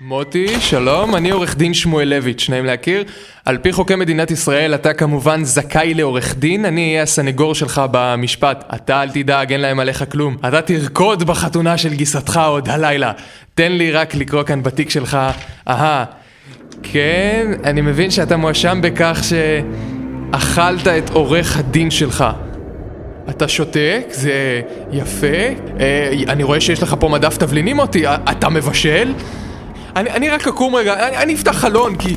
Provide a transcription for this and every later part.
מוטי, שלום, אני עורך דין שמואלביץ', נעים להכיר. על פי חוקי מדינת ישראל אתה כמובן זכאי לעורך דין, אני אהיה הסנגור שלך במשפט. אתה אל תדאג, אין להם עליך כלום. אתה תרקוד בחתונה של גיסתך עוד הלילה. תן לי רק לקרוא כאן בתיק שלך, אהה. כן, אני מבין שאתה מואשם בכך שאכלת את עורך הדין שלך. אתה שותק, זה יפה. אה, אני רואה שיש לך פה מדף תבלינים מוטי, אה, אתה מבשל? אני, אני רק אקום רגע, אני, אני אפתח חלון, כי...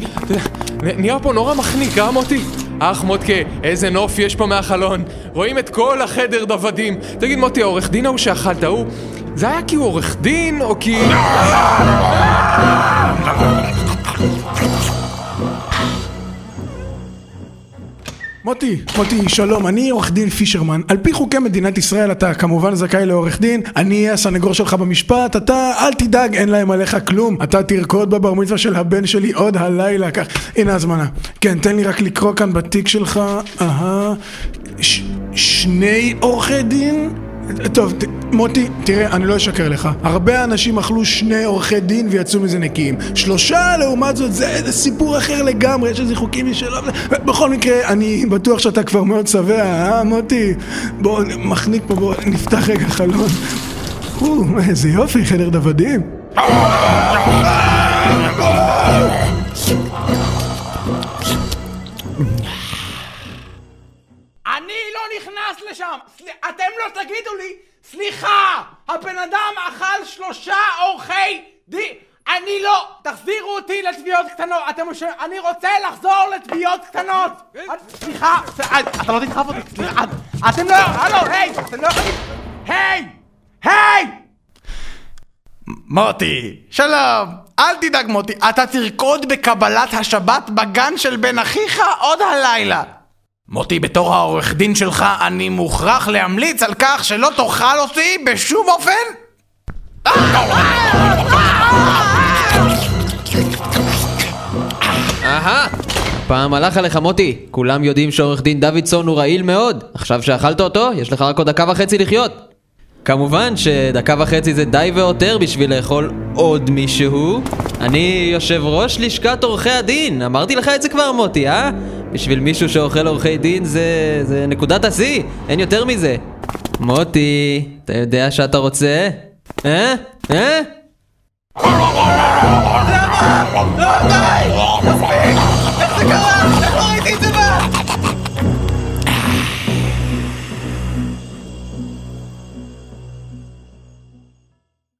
נהיה פה נורא מחניק, אה מוטי? אך מוטקה, איזה נוף יש פה מהחלון. רואים את כל החדר דוודים. תגיד מוטי, העורך דין ההוא שאכלת, הוא... זה היה כי הוא עורך דין, או כי... מוטי, מוטי, שלום, אני עורך דין פישרמן. על פי חוקי מדינת ישראל אתה כמובן זכאי לעורך דין, אני אהיה הסנגור שלך במשפט, אתה אל תדאג, אין להם עליך כלום. אתה תרקוד בבר מצווה של הבן שלי עוד הלילה, כך, הנה הזמנה. כן, תן לי רק לקרוא כאן בתיק שלך, אהה, ש- שני עורכי דין? טוב, ת, מוטי, תראה, אני לא אשקר לך. הרבה אנשים אכלו שני עורכי דין ויצאו מזה נקיים. שלושה, לעומת זאת, זה, זה סיפור אחר לגמרי, יש איזה חוקים משלו. בכל מקרה, אני בטוח שאתה כבר מאוד שבע, אה, מוטי? בוא, מחניק פה, בוא, נפתח רגע חלון. או, איזה יופי, חדר דוודים. אני נכנס לשם! סל... אתם לא תגידו לי, סליחה! הבן אדם אכל שלושה עורכי דין! אני לא! תחזירו אותי לתביעות קטנות! אתם. אני רוצה לחזור לתביעות קטנות! סליחה! אתה לא תדחף אותי! סליחה! את- אתם לא... הלו, היי! אתם לא יכולים... היי! היי! מוטי, שלום. אל תדאג מוטי, אתה תרקוד בקבלת השבת בגן של בן אחיך עוד הלילה. מוטי, בתור העורך דין שלך, אני מוכרח להמליץ על כך שלא תאכל אותי בשום אופן? אהה! פעם הלך עליך מוטי, כולם יודעים שעורך דין דוידסון הוא רעיל מאוד. עכשיו שאכלת אותו, יש לך רק עוד דקה וחצי לחיות. כמובן שדקה וחצי זה די והותר בשביל לאכול עוד מישהו. אני יושב ראש לשכת עורכי הדין, אמרתי לך את זה כבר מוטי, אה? בשביל מישהו שאוכל עורכי דין זה, זה נקודת השיא, אין יותר מזה. מוטי, אתה יודע שאתה רוצה? אה? אה? למה? לא,